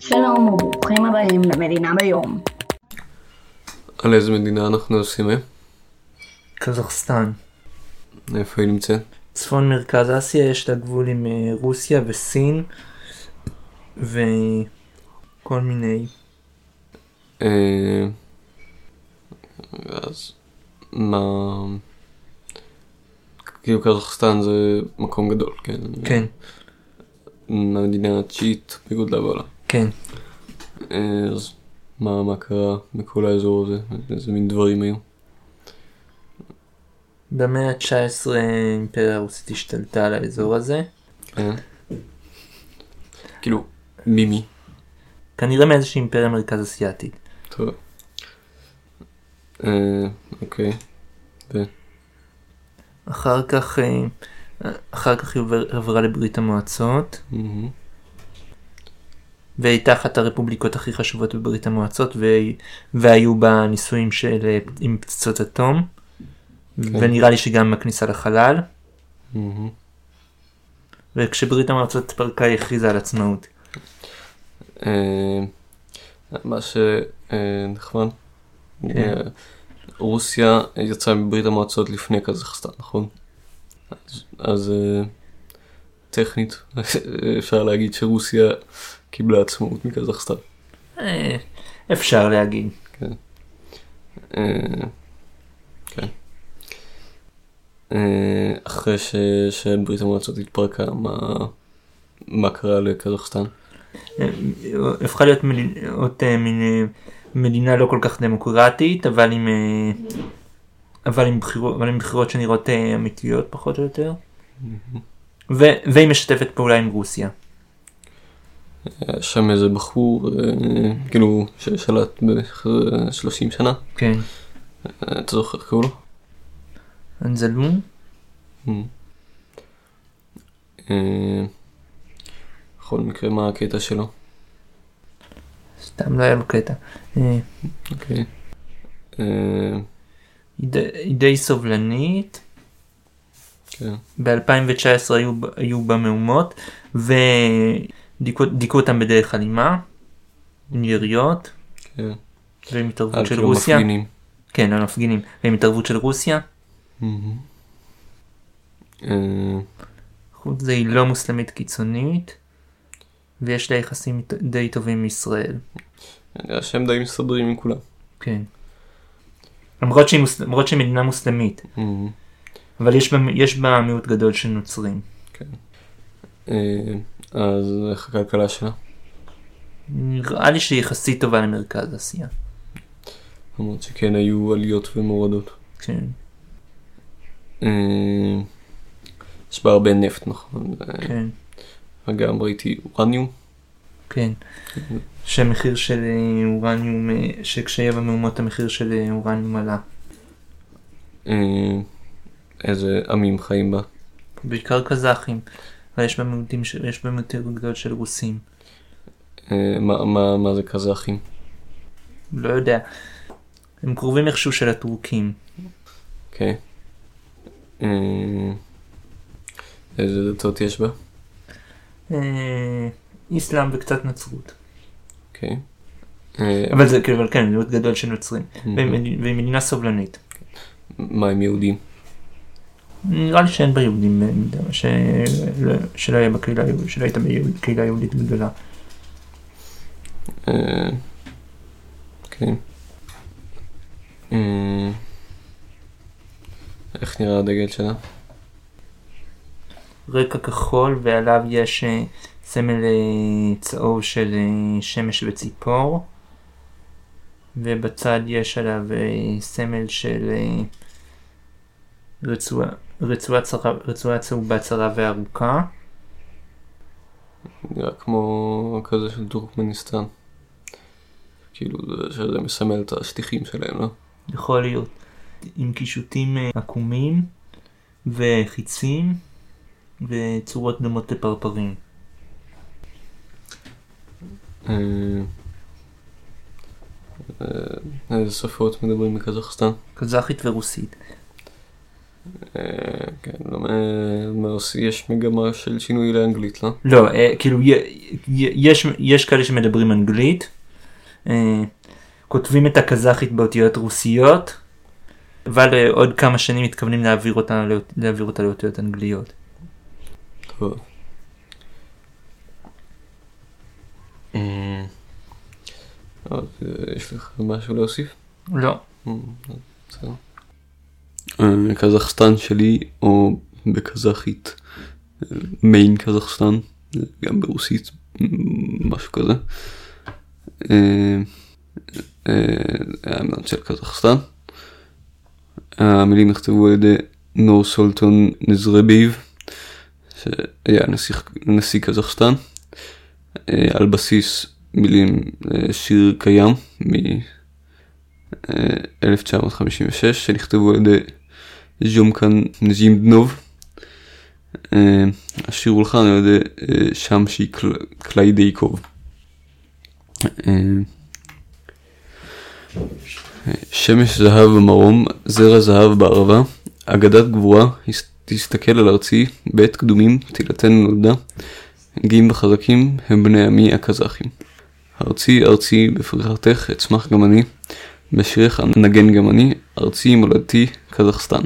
שלום וברוכים הבאים למדינה ביום. על איזה מדינה אנחנו עושים היום? קזחסטן. איפה היא נמצאת? צפון מרכז אסיה יש לה גבול עם אה, רוסיה וסין וכל מיני. אה, אז מה... כאילו קזחסטן זה מקום גדול, כן? כן, המדינה התשיעית בגודלה בעולם. כן. אה, אז מה, מה קרה בכל האזור הזה? איזה מין דברים היו? במאה ה-19 האימפריה הרוסית השתלטה על האזור הזה. כן? כאילו, מימי. כנראה מאיזושהי אימפריה מרכז אסיאתית. טוב. אה, אוקיי. אחר כך, אה, אחר כך היא עברה לברית המועצות והייתה אחת הרפובליקות הכי חשובות בברית המועצות והי- והיו בה ניסויים של אה, עם פצצות אטום. ונראה לי שגם הכניסה לחלל מהמם. וכשברית המועצות התפרקה היא הכריזה על עצמאות. אה, מה שנחמד, כן. רוסיה יצאה מברית המועצות לפני קזחסטן, נכון? אז- אז אה, טכנית אפשר להגיד שרוסיה קיבלה עצמאות מקזחסטן. אה, אפשר להגיד. אה, כן. אה, אחרי ש- שברית המועצות התפרקה, מה- מה קרה לקזחסטן? הפכה להיות אה, מין מדינה לא כל כך דמוקרטית אבל עם אבל עם בחירות אבל עם בחירות שנראות אמיתיות פחות או יותר. ו, והיא משתפת פעולה עם רוסיה. היה שם איזה בחור, אה, כאילו, ששלט אה, 30 שנה, כן. אה, אתה זוכר איך קראו לו? אנזלון? Mm. אה, בכל מקרה, מה הקטע שלו? סתם לא היה לו קטע. אוקיי. היא די- סובלנית. כן. ב-2019 היו, בה מהומות ודיכאו דיכאו אותם בדרך אלימה. עם יריות כן. ועם התערבות על של כאילו רוסיה. מפגינים. כן, על מפגינים. ועם התערבות של רוסיה. מהמם. אה, חוץ זה היא לא מוסלמית קיצונית. ויש לה יחסים די טובים עם ישראל. נראה שהם די מסתדרים עם כולם. כן. למרות שהיא, מוס... למרות שהיא מדינה מוסלמית. מהמם. אבל יש בה, יש בה מיעוט גדול של נוצרים. אה, אז איך הכלכלה שלה? נראה לי שהיא יחסית טובה למרכז אסיה. למרות שכן היו עליות ומורדות. כן. אה, יש בה הרבה נפט, נכון? אה, כן. וגם ראיתי אורניום. כן. שהמחיר של אה, אורניום, אה, שכשיהיה במהומות המחיר של אה, אורניום עלה. אה, איזה עמים חיים בה. בעיקר קזחים. אבל יש בה מיעוטים, יש בה מיעוט גדול של רוסים. אה, מה- מה מה זה קזחים? לא יודע. הם קרובים איכשהו של הטורקים. אוקיי. אה, איזה דתות יש בה? אה, איסלאם וקצת נצרות. אוקיי. אבל זה כאילו, כן, מיעוט גדול של נוצרים. והיא והיא מדינה סובלנית. מה עם יהודים? נראה לי שאין בה יהודים במידה, ש- לא- שלא היה בקהילה שלא הייתה בקהילה יהודית גדולה. אה, אוקיי. אה, איך נראה הדגל שלה? רקע כחול ועליו יש אה, סמל צהוב של שמש וציפור. ובצד יש עליו סמל של רצועה, רצועה, צהובה צרה וארוכה. נראה כמו כזה של טורקמניסטן. כאילו זה- שזה מסמל את השטיחים שלהם, לא? יכול להיות. עם קישוטים אה, עקומים וחיצים וצורות דומות לפרפרים. אה, אה, איזה שפות מדברים בקזחסטן? קזחית ורוסית. אה, כן, לא יש מגמה של שינוי לאנגלית, לא? לא, אה, כאילו יש, יש כאלה שמדברים אנגלית, אה, כותבים את הקזחית באותיות רוסיות, אבל עוד כמה שנים מתכוונים להעביר אותה, לאות- להעביר אותה לאותיות אנגליות. טוב. יש לך משהו להוסיף? לא. בסדר. אה, קזחסטן שלי או בקזחית אה, מיין קזחסטן אה, גם ברוסית אה, משהו כזה. אה, אה, ההמנון של קזחסטן. המילים נכתבו על ידי נור סולטון נזרביב שהיה נשיא, קזחסטן אה, על בסיס מילים אה, שיר קיים מ-1956 שנכתבו על ידי ז'ומקן נזימדנוב. אה, השיר הולחן על ידי אה, שמשי קל- קליידייקוב. אה, שמש זהב במרום, זרע זהב בערבה, אגדת גבורה, תסתכל על ארצי, בית קדומים, תהילתנו נולדה, גאים וחזקים הם בני עמי הקזחים. ארצי ארצי בפריחתך אצמח גם אני, בשירך אנגן גם אני, ארצי מולדתי קזחסטן.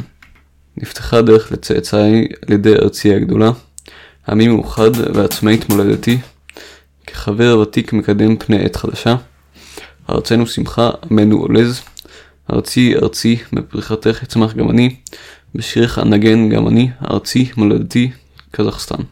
נפתחה דרך לצאצאי על ידי ארצי הגדולה, עמי מאוחד ועצמאית מולדתי, כחבר ותיק מקדם פני עת חדשה, ארצנו שמחה, עמנו עולז, ארצי ארצי בפריחתך אצמח גם אני, בשירך אנגן גם אני, ארצי מולדתי קזחסטן.